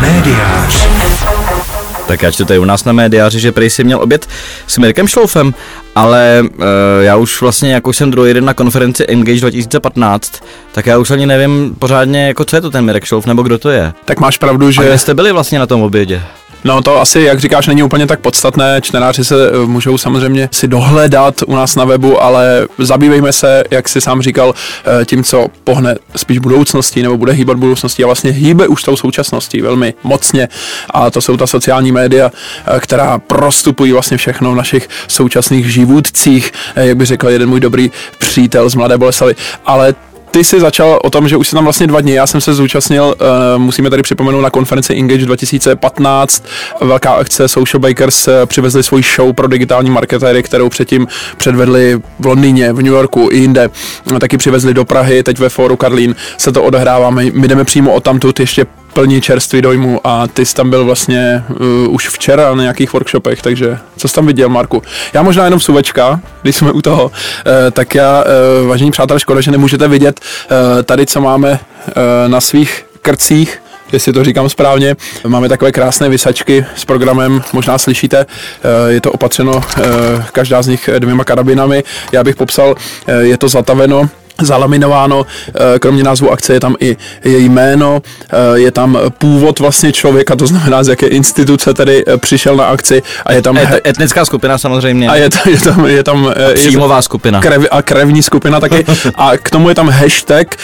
Médiář. Tak já čtu tady u nás na médiáři, že prý si měl oběd s Mirkem Šloufem, ale uh, já už vlastně, jako jsem druhý den na konferenci Engage 2015, tak já už ani nevím pořádně, jako co je to ten Mirek Šlouf, nebo kdo to je. Tak máš pravdu, že... A kde jste byli vlastně na tom obědě? No to asi, jak říkáš, není úplně tak podstatné. Čtenáři se eh, můžou samozřejmě si dohledat u nás na webu, ale zabývejme se, jak si sám říkal, eh, tím, co pohne spíš budoucností nebo bude hýbat budoucností a vlastně hýbe už tou současností velmi mocně. A to jsou ta sociální média, eh, která prostupují vlastně všechno v našich současných životcích, jak by řekl jeden můj dobrý přítel z Mladé Boleslavy. Ale ty jsi začal o tom, že už jsi tam vlastně dva dny, já jsem se zúčastnil, uh, musíme tady připomenout na konferenci Engage 2015, velká akce Social Bakers přivezli svůj show pro digitální marketéry, kterou předtím předvedli v Londýně, v New Yorku i jinde, taky přivezli do Prahy, teď ve fóru Karlín. Se to odehrává, my, my jdeme přímo o tamtud ještě plní čerstvý dojmu a ty jsi tam byl vlastně uh, už včera na nějakých workshopech, takže co jsi tam viděl, Marku? Já možná jenom suvečka, když jsme u toho, uh, tak já, uh, vážení přátelé, škoda, že nemůžete vidět uh, tady, co máme uh, na svých krcích, jestli to říkám správně. Máme takové krásné vysačky s programem, možná slyšíte, je to opatřeno každá z nich dvěma karabinami. Já bych popsal, je to zataveno zalaminováno, eh, kromě názvu akce je tam i její jméno, eh, je tam původ vlastně člověka, to znamená z jaké instituce tedy eh, přišel na akci a je tam... Et, etnická skupina samozřejmě. A je, to, je tam... Je tam příjmová je, skupina. Krev, a krevní skupina taky. a k tomu je tam hashtag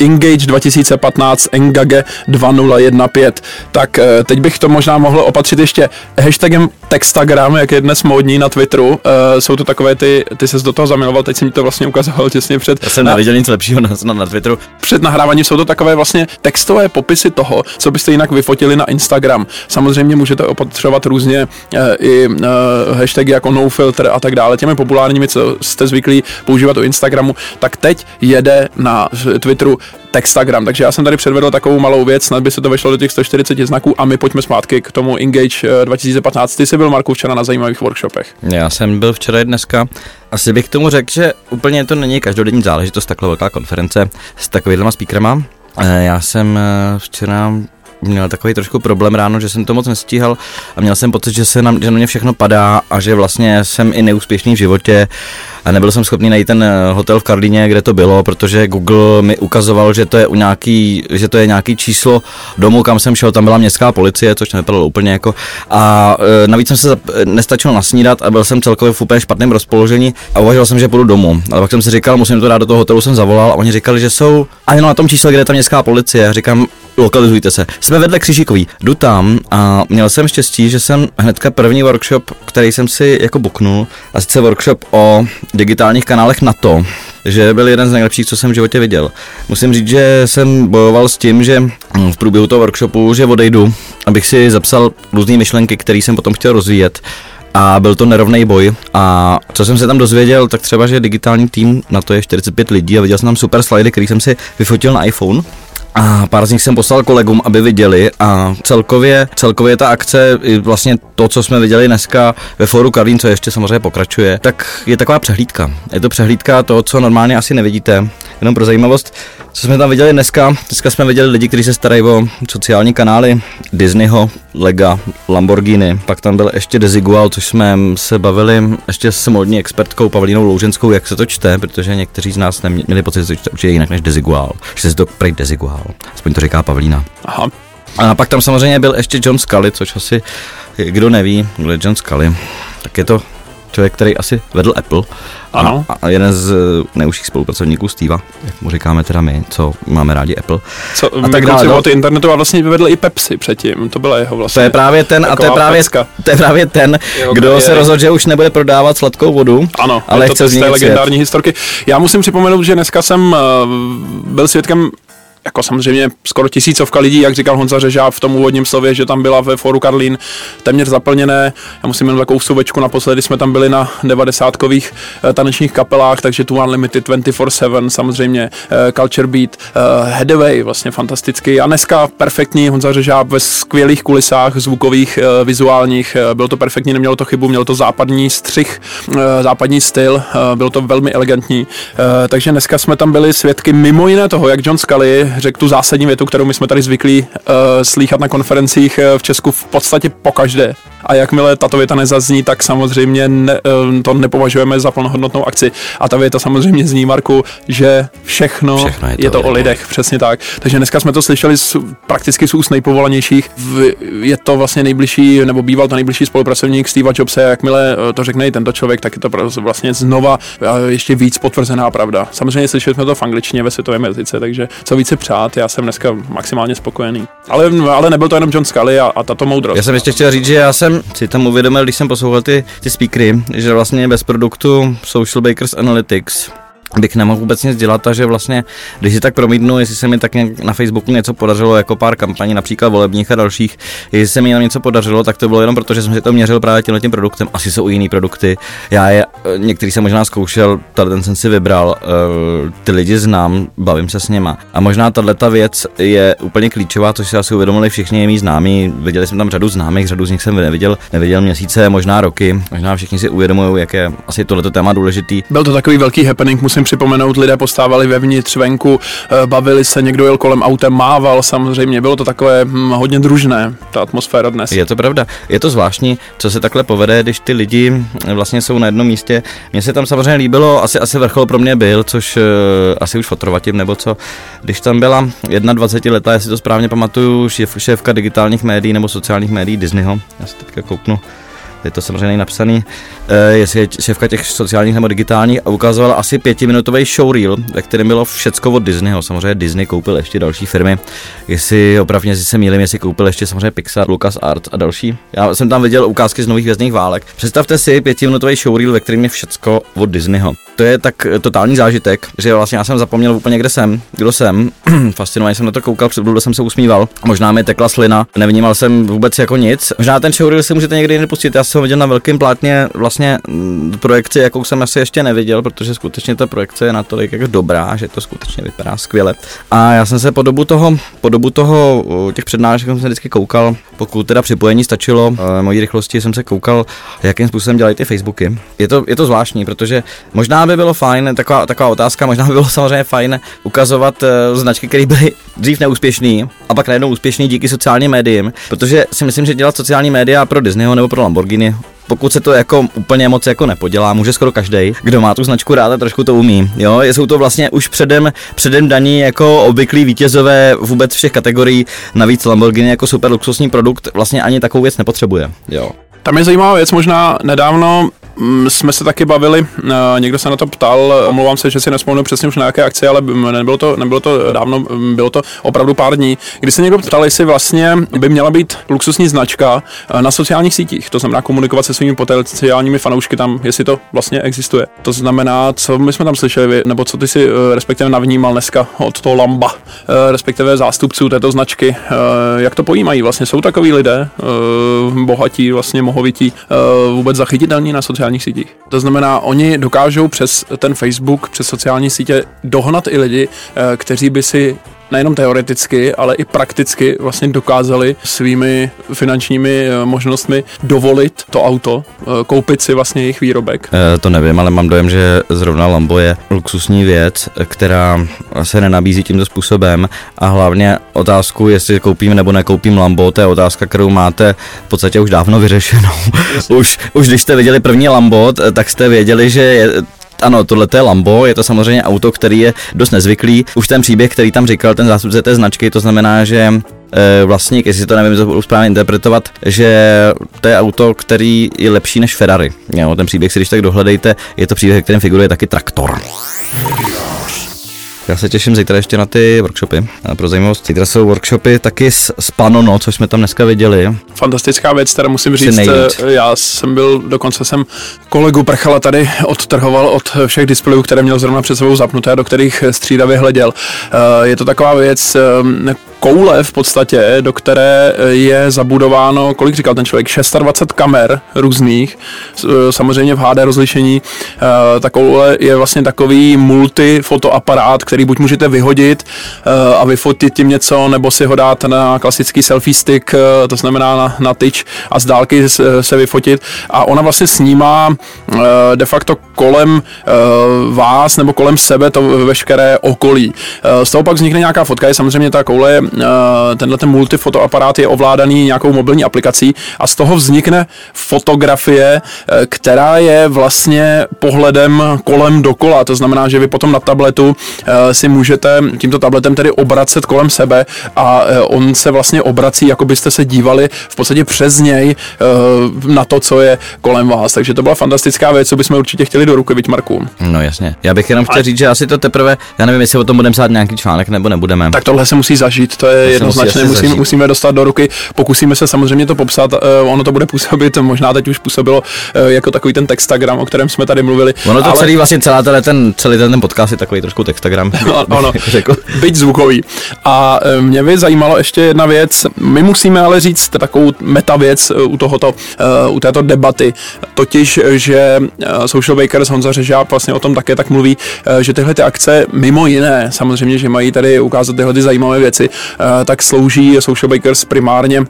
Engage 2015 Engage 2015. Tak teď bych to možná mohl opatřit ještě hashtagem Textagram, jak je dnes módní na Twitteru. Jsou to takové ty, ty ses do toho zamiloval, teď jsem mi to vlastně ukazoval těsně před... Já jsem neviděl nic lepšího na, na, na Twitteru. Před nahráváním jsou to takové vlastně textové popisy toho, co byste jinak vyfotili na Instagram. Samozřejmě můžete opatřovat různě e, i e, hashtagy jako nofilter a tak dále. Těmi populárními, co jste zvyklí používat u Instagramu, tak teď jede na Twitteru Textagram. Takže já jsem tady předvedl takovou malou věc, snad by se to vešlo do těch 140 znaků a my pojďme zpátky k tomu Engage 2015. Ty jsi byl, Marku, včera na zajímavých workshopech. Já jsem byl včera i dneska. Asi bych k tomu řekl, že úplně to není každodenní záležitost, takhle velká konference s takovýhlema speakerama. Eh, já jsem eh, včera měl takový trošku problém ráno, že jsem to moc nestíhal a měl jsem pocit, že se na, že na mě všechno padá a že vlastně jsem i neúspěšný v životě a nebyl jsem schopný najít ten eh, hotel v Karlíně, kde to bylo, protože Google mi ukazoval, že to je, u nějaký, že to je nějaký číslo domu, kam jsem šel, tam byla městská policie, což nevypadalo úplně jako. A e, navíc jsem se nestačil nasnídat a byl jsem celkově v úplně špatném rozpoložení a uvažoval jsem, že půjdu domů. Ale pak jsem si říkal, musím to dát do toho hotelu, jsem zavolal a oni říkali, že jsou ani na tom čísle, kde je ta městská policie. Říkám, lokalizujte se. Jsme vedle Křižíkový. Jdu tam a měl jsem štěstí, že jsem hnedka první workshop, který jsem si jako buknul, a sice workshop o digitálních kanálech na to, že byl jeden z nejlepších, co jsem v životě viděl. Musím říct, že jsem bojoval s tím, že v průběhu toho workshopu, že odejdu, abych si zapsal různé myšlenky, které jsem potom chtěl rozvíjet a byl to nerovný boj. A co jsem se tam dozvěděl, tak třeba, že digitální tým na to je 45 lidí a viděl jsem tam super slidy, který jsem si vyfotil na iPhone a pár z nich jsem poslal kolegům, aby viděli a celkově, celkově ta akce, vlastně to, co jsme viděli dneska ve foru Karlín, co ještě samozřejmě pokračuje, tak je taková přehlídka. Je to přehlídka toho, co normálně asi nevidíte. Jenom pro zajímavost, co jsme tam viděli dneska, dneska jsme viděli lidi, kteří se starají o sociální kanály Disneyho, Lega, Lamborghini, pak tam byl ještě Desigual, což jsme se bavili ještě s modní expertkou Pavlínou Louženskou, jak se to čte, protože někteří z nás neměli pocit, že to jinak než Desigual, že se to prej Desigual, aspoň to říká Pavlína. Aha. A pak tam samozřejmě byl ještě John Scully, což asi kdo neví, kdo je John Scully, tak je to člověk, který asi vedl Apple. Ano. A, a jeden z neužších spolupracovníků Steva, jak mu říkáme teda my, co máme rádi Apple. Co, a tak dále. No. internetu a vlastně vedl i Pepsi předtím, to byla jeho vlastně. To je právě ten, a to je právě, to je právě ten, jeho kdo kariéry. se rozhodl, že už nebude prodávat sladkou vodu, ano, ale chce z té legendární historky. Já musím připomenout, že dneska jsem uh, byl svědkem jako samozřejmě skoro tisícovka lidí, jak říkal Honza Řežá v tom úvodním slově, že tam byla ve foru Karlín téměř zaplněné. Já musím jen takovou suvečku, naposledy jsme tam byli na 90kových eh, tanečních kapelách, takže tu Unlimited 24-7, samozřejmě uh, Culture Beat, uh, Headway, vlastně fantastický. A dneska perfektní Honza Řežá ve skvělých kulisách, zvukových, vizuálních, bylo to perfektní, nemělo to chybu, mělo to západní střih, západní styl, bylo to velmi elegantní. Takže dneska jsme tam byli svědky mimo jiné toho, jak John Scully řekl tu zásadní větu, kterou my jsme tady zvyklí uh, slýchat na konferencích uh, v Česku v podstatě pokaždé. A jakmile tato věta nezazní, tak samozřejmě ne, uh, to nepovažujeme za plnohodnotnou akci. A ta věta samozřejmě zní, Marku, že všechno, všechno je to, je to o lidech, přesně tak. Takže dneska jsme to slyšeli z, prakticky z úst nejpovolanějších. V, je to vlastně nejbližší, nebo býval to nejbližší spolupracovník Steve Jobse, jakmile to řekne i tento člověk, tak je to vlastně znova ještě víc potvrzená pravda. Samozřejmě slyšeli jsme to v angličtině ve světovém jazyce, takže co více přát, já jsem dneska maximálně spokojený. Ale, ale nebyl to jenom John Scully a, a tato moudrost. Já jsem ještě chtěl říct, že já jsem si tam uvědomil, když jsem poslouchal ty, ty speakery, že vlastně bez produktu Social Bakers Analytics bych nemohl vůbec nic dělat a že vlastně, když si tak promítnu, jestli se mi tak na Facebooku něco podařilo, jako pár kampaní, například volebních a dalších, jestli se mi tam něco podařilo, tak to bylo jenom proto, že jsem si to měřil právě tímhle tím produktem. Asi jsou jiný produkty. Já je, některý jsem možná zkoušel, ten jsem si vybral, uh, ty lidi znám, bavím se s něma. A možná tahle ta věc je úplně klíčová, což si asi uvědomili všichni mý známí. Viděli jsme tam řadu známých, řadu z nich jsem neviděl, neviděl měsíce, možná roky. Možná všichni si uvědomují, jak je asi tohleto téma důležitý. Byl to takový velký happening, musím musím připomenout, lidé postávali vevnitř, venku, eh, bavili se, někdo jel kolem autem, mával samozřejmě, bylo to takové hm, hodně družné, ta atmosféra dnes. Je to pravda, je to zvláštní, co se takhle povede, když ty lidi hm, vlastně jsou na jednom místě. Mně se tam samozřejmě líbilo, asi, asi vrchol pro mě byl, což uh, asi už fotrovatím nebo co, když tam byla 21 letá, jestli to správně pamatuju, šéf, šéfka digitálních médií nebo sociálních médií Disneyho, já se teďka kouknu, je to samozřejmě napsaný, uh, jestli je šéfka těch sociálních nebo digitálních a ukazovala asi pětiminutový showreel, ve kterém bylo všecko od Disneyho. Samozřejmě Disney koupil ještě další firmy. Jestli opravdu si se mýlím, jestli koupil ještě samozřejmě Pixar, Lucas Arts a další. Já jsem tam viděl ukázky z nových vězných válek. Představte si pětiminutový showreel, ve kterém je všecko od Disneyho. To je tak totální zážitek, že vlastně já jsem zapomněl úplně, kde jsem, kdo jsem. Fascinovaný jsem na to koukal, před jsem se usmíval. Možná mi tekla slina, nevnímal jsem vůbec jako nic. Možná ten showreel si můžete někdy nepustit. Já jsem ho viděl na velkém plátně vlastně mm, projekci, jakou jsem asi ještě neviděl, protože skutečně ta projekce je natolik jako dobrá, že to skutečně vypadá skvěle. A já jsem se po dobu toho, po dobu toho těch přednášek jsem se vždycky koukal, pokud teda připojení stačilo, mojí rychlosti jsem se koukal, jakým způsobem dělají ty Facebooky. Je to, je to zvláštní, protože možná by bylo fajn, taková, taková otázka, možná by bylo samozřejmě fajn ukazovat uh, značky, které byly dřív neúspěšný a pak najednou úspěšný díky sociálním médiím, protože si myslím, že dělat sociální média pro Disneyho nebo pro Lamborghini pokud se to jako úplně moc jako nepodělá, může skoro každý, kdo má tu značku rád a trošku to umí. Jo, jsou to vlastně už předem, předem daní jako obvyklý vítězové vůbec všech kategorií. Navíc Lamborghini jako super luxusní produkt vlastně ani takovou věc nepotřebuje. Jo. Tam je zajímavá věc, možná nedávno jsme se taky bavili, eh, někdo se na to ptal, omlouvám se, že si nespomenu přesně už na jaké akci, ale nebylo to, nebylo to dávno, bylo to opravdu pár dní, kdy se někdo ptal, jestli vlastně by měla být luxusní značka eh, na sociálních sítích, to znamená komunikovat se svými potenciálními fanoušky tam, jestli to vlastně existuje. To znamená, co my jsme tam slyšeli, nebo co ty si eh, respektive navnímal dneska od toho Lamba, respektive zástupců této značky, jak to pojímají vlastně, jsou takový lidé, bohatí, vlastně mohovití, vůbec zachytitelní na sociálních sociálních sítích. To znamená, oni dokážou přes ten Facebook, přes sociální sítě dohnat i lidi, eh, kteří by si nejenom teoreticky, ale i prakticky vlastně dokázali svými finančními eh, možnostmi dovolit to auto, eh, koupit si vlastně jejich výrobek? E, to nevím, ale mám dojem, že zrovna Lambo je luxusní věc, která se nenabízí tímto způsobem a hlavně otázku, jestli koupím nebo nekoupím Lambo, to je otázka, kterou máte v podstatě už dávno vyřešenou. už, už když jste viděli první Lambo, tak jste věděli, že je ano, tohle je Lambo, je to samozřejmě auto, který je dost nezvyklý. Už ten příběh, který tam říkal ten zástupce té značky, to znamená, že e, vlastník, jestli to nevím, budu správně interpretovat, že to je auto, který je lepší než Ferrari. Jo, ten příběh si když tak dohledejte, je to příběh, kterým figuruje taky traktor. Já se těším zítra ještě na ty workshopy. A pro zajímavost, zítra jsou workshopy taky s, s Panono, což jsme tam dneska viděli. Fantastická věc, teda musím říct, eh, já jsem byl, dokonce jsem kolegu Prchala tady odtrhoval od všech displejů, které měl zrovna před sebou zapnuté, do kterých střídavě hleděl. Eh, je to taková věc, eh, koule v podstatě, do které je zabudováno, kolik říkal ten člověk, 26 kamer různých, samozřejmě v HD rozlišení. Ta koule je vlastně takový multifotoaparát, který buď můžete vyhodit a vyfotit tím něco, nebo si ho dát na klasický selfie stick, to znamená na, na tyč a z dálky se vyfotit. A ona vlastně snímá de facto kolem vás nebo kolem sebe to veškeré okolí. Z toho pak vznikne nějaká fotka, je samozřejmě ta koule, tenhle ten multifotoaparát je ovládaný nějakou mobilní aplikací a z toho vznikne fotografie, která je vlastně pohledem kolem dokola. To znamená, že vy potom na tabletu si můžete tímto tabletem tedy obracet kolem sebe a on se vlastně obrací, jako byste se dívali v podstatě přes něj na to, co je kolem vás. Takže to byla fantastická věc, co bychom určitě chtěli do ruky, viď Marku. No jasně. Já bych jenom chtěl říct, že asi to teprve, já nevím, jestli o tom budeme psát nějaký článek nebo nebudeme. Tak tohle se musí zažít, to je to jednoznačné, musí musíme, musíme dostat do ruky, pokusíme se samozřejmě to popsat, uh, ono to bude působit, možná teď už působilo uh, jako takový ten textagram, o kterém jsme tady mluvili. Ono to ale... celý vlastně celá tenhle, ten, celý ten, ten podcast je takový trošku textagram. ono, řekl. byť zvukový. A uh, mě by zajímalo ještě jedna věc, my musíme ale říct takovou meta věc u tohoto, uh, u této debaty, totiž, že Social Bakers Honza Řežák vlastně o tom také tak mluví, že tyhle ty akce mimo jiné, samozřejmě, že mají tady ukázat tyhle ty zajímavé věci, tak slouží Social Bakers primárně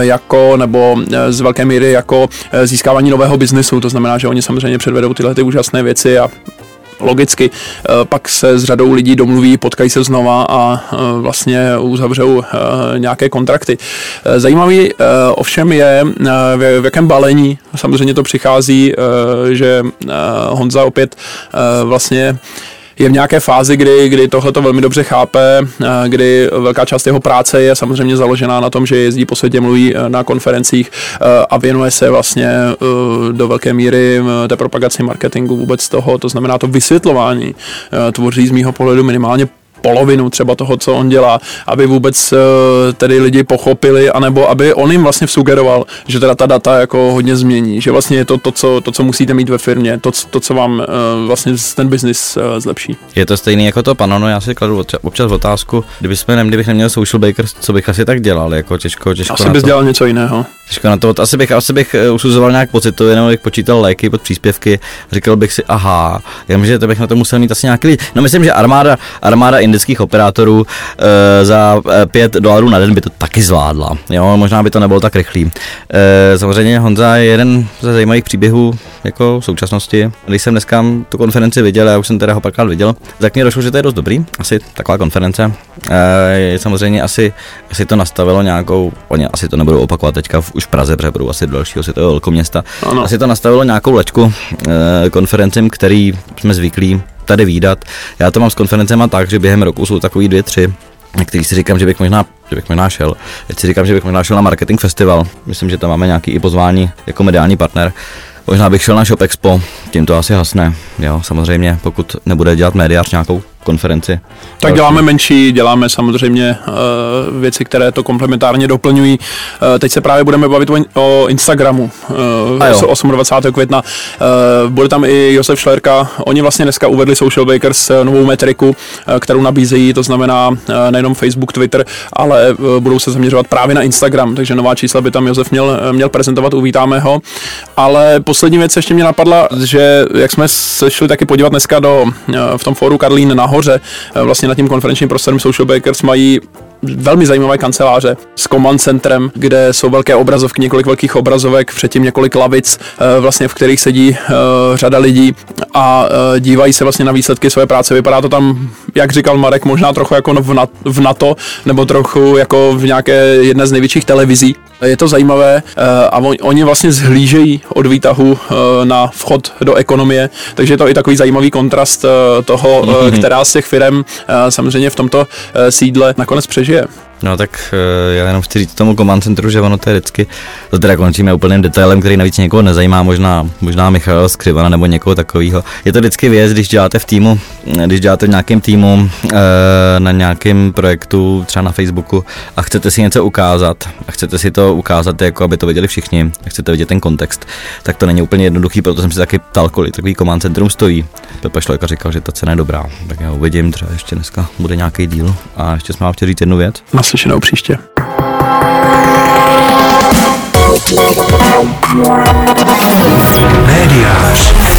jako, nebo z velké míry jako získávání nového biznesu, to znamená, že oni samozřejmě předvedou tyhle ty úžasné věci a logicky pak se s řadou lidí domluví, potkají se znova a vlastně uzavřou nějaké kontrakty. Zajímavý ovšem je, v jakém balení samozřejmě to přichází, že Honza opět vlastně je v nějaké fázi, kdy, kdy tohle to velmi dobře chápe, eh, kdy velká část jeho práce je samozřejmě založená na tom, že jezdí po světě, mluví eh, na konferencích eh, a věnuje se vlastně do velké míry té propagaci marketingu vůbec toho, to znamená to vysvětlování tvoří z mýho pohledu minimálně polovinu třeba toho, co on dělá, aby vůbec uh, tedy lidi pochopili, anebo aby on jim vlastně sugeroval, že teda ta data jako hodně změní, že vlastně je to to, co, to, co musíte mít ve firmě, to, to co vám uh, vlastně ten biznis uh, zlepší. Je to stejný jako to panono, já si kladu občas otázku, kdyby jsme nem, kdybych neměl social bakers, co bych asi tak dělal, jako těžko, těžko Asi bys to. dělal něco jiného. Těžko na to, asi bych, asi bych usuzoval nějak pocitově, nebo bych počítal léky pod příspěvky, říkal bych si, aha, že to bych na to musel mít asi nějaký lidi. No myslím, že armáda, armáda indických operátorů e, za 5 eh, dolarů na den by to taky zvládla. Jo, možná by to nebylo tak rychlý. E, samozřejmě Honza je jeden ze zajímavých příběhů jako v současnosti. Když jsem dneska tu konferenci viděl, já už jsem teda ho párkrát viděl, tak mě došlo, že to je dost dobrý, asi taková konference. E, samozřejmě asi, asi to nastavilo nějakou, oni asi to nebudou opakovat teďka v, už v Praze, protože budou asi do dalšího světového velkoměsta. Ano. Asi to nastavilo nějakou lečku e, konferencím, který jsme zvyklí tady výdat. Já to mám s konferencema tak, že během roku jsou takový dvě, tři, který si říkám, že bych možná, že bych možná šel. Teď si říkám, že bych možná šel na marketing festival. Myslím, že tam máme nějaký i pozvání jako mediální partner. Možná bych šel na Shop Expo, tím to asi hasne. Jo, samozřejmě, pokud nebude dělat médiář nějakou konferenci. Tak děláme menší, děláme samozřejmě uh, věci, které to komplementárně doplňují. Uh, teď se právě budeme bavit o, o Instagramu uh, 28. května. Uh, bude tam i Josef Šlerka. Oni vlastně dneska uvedli Social Bakers novou metriku, uh, kterou nabízejí, to znamená uh, nejenom Facebook, Twitter, ale uh, budou se zaměřovat právě na Instagram, takže nová čísla by tam Josef měl, měl prezentovat, uvítáme ho. Ale poslední věc ještě mě napadla, že jak jsme se šli taky podívat dneska do, uh, v tom fóru Karlín nahoře, uh, vlastně nad tím konferenčním prostorem Social Bakers mají velmi zajímavé kanceláře s command centrem, kde jsou velké obrazovky, několik velkých obrazovek, předtím několik lavic, eh, vlastně v kterých sedí eh, řada lidí a eh, dívají se vlastně na výsledky své práce. Vypadá to tam, jak říkal Marek, možná trochu jako v NATO, nebo trochu jako v nějaké jedné z největších televizí. Je to zajímavé a oni vlastně zhlížejí od výtahu na vchod do ekonomie, takže je to i takový zajímavý kontrast toho, mm-hmm. která z těch firm samozřejmě v tomto sídle nakonec přežije yeah. No tak eh, já jenom chci říct tomu command centru, že ono to je vždycky, to teda končíme úplným detailem, který navíc někoho nezajímá, možná, možná Michal Skřivana nebo někoho takového. Je to vždycky věc, když děláte v týmu, když děláte v nějakém týmu eh, na nějakém projektu, třeba na Facebooku a chcete si něco ukázat a chcete si to ukázat, jako aby to viděli všichni, a chcete vidět ten kontext, tak to není úplně jednoduchý, proto jsem si taky ptal, kolik takový command centrum stojí. Pepa Šlojka říkal, že ta cena je dobrá, tak já uvidím, třeba ještě dneska bude nějaký díl a ještě jsme vám chtěli říct jednu věc. Na naslyšenou příště. Médiář.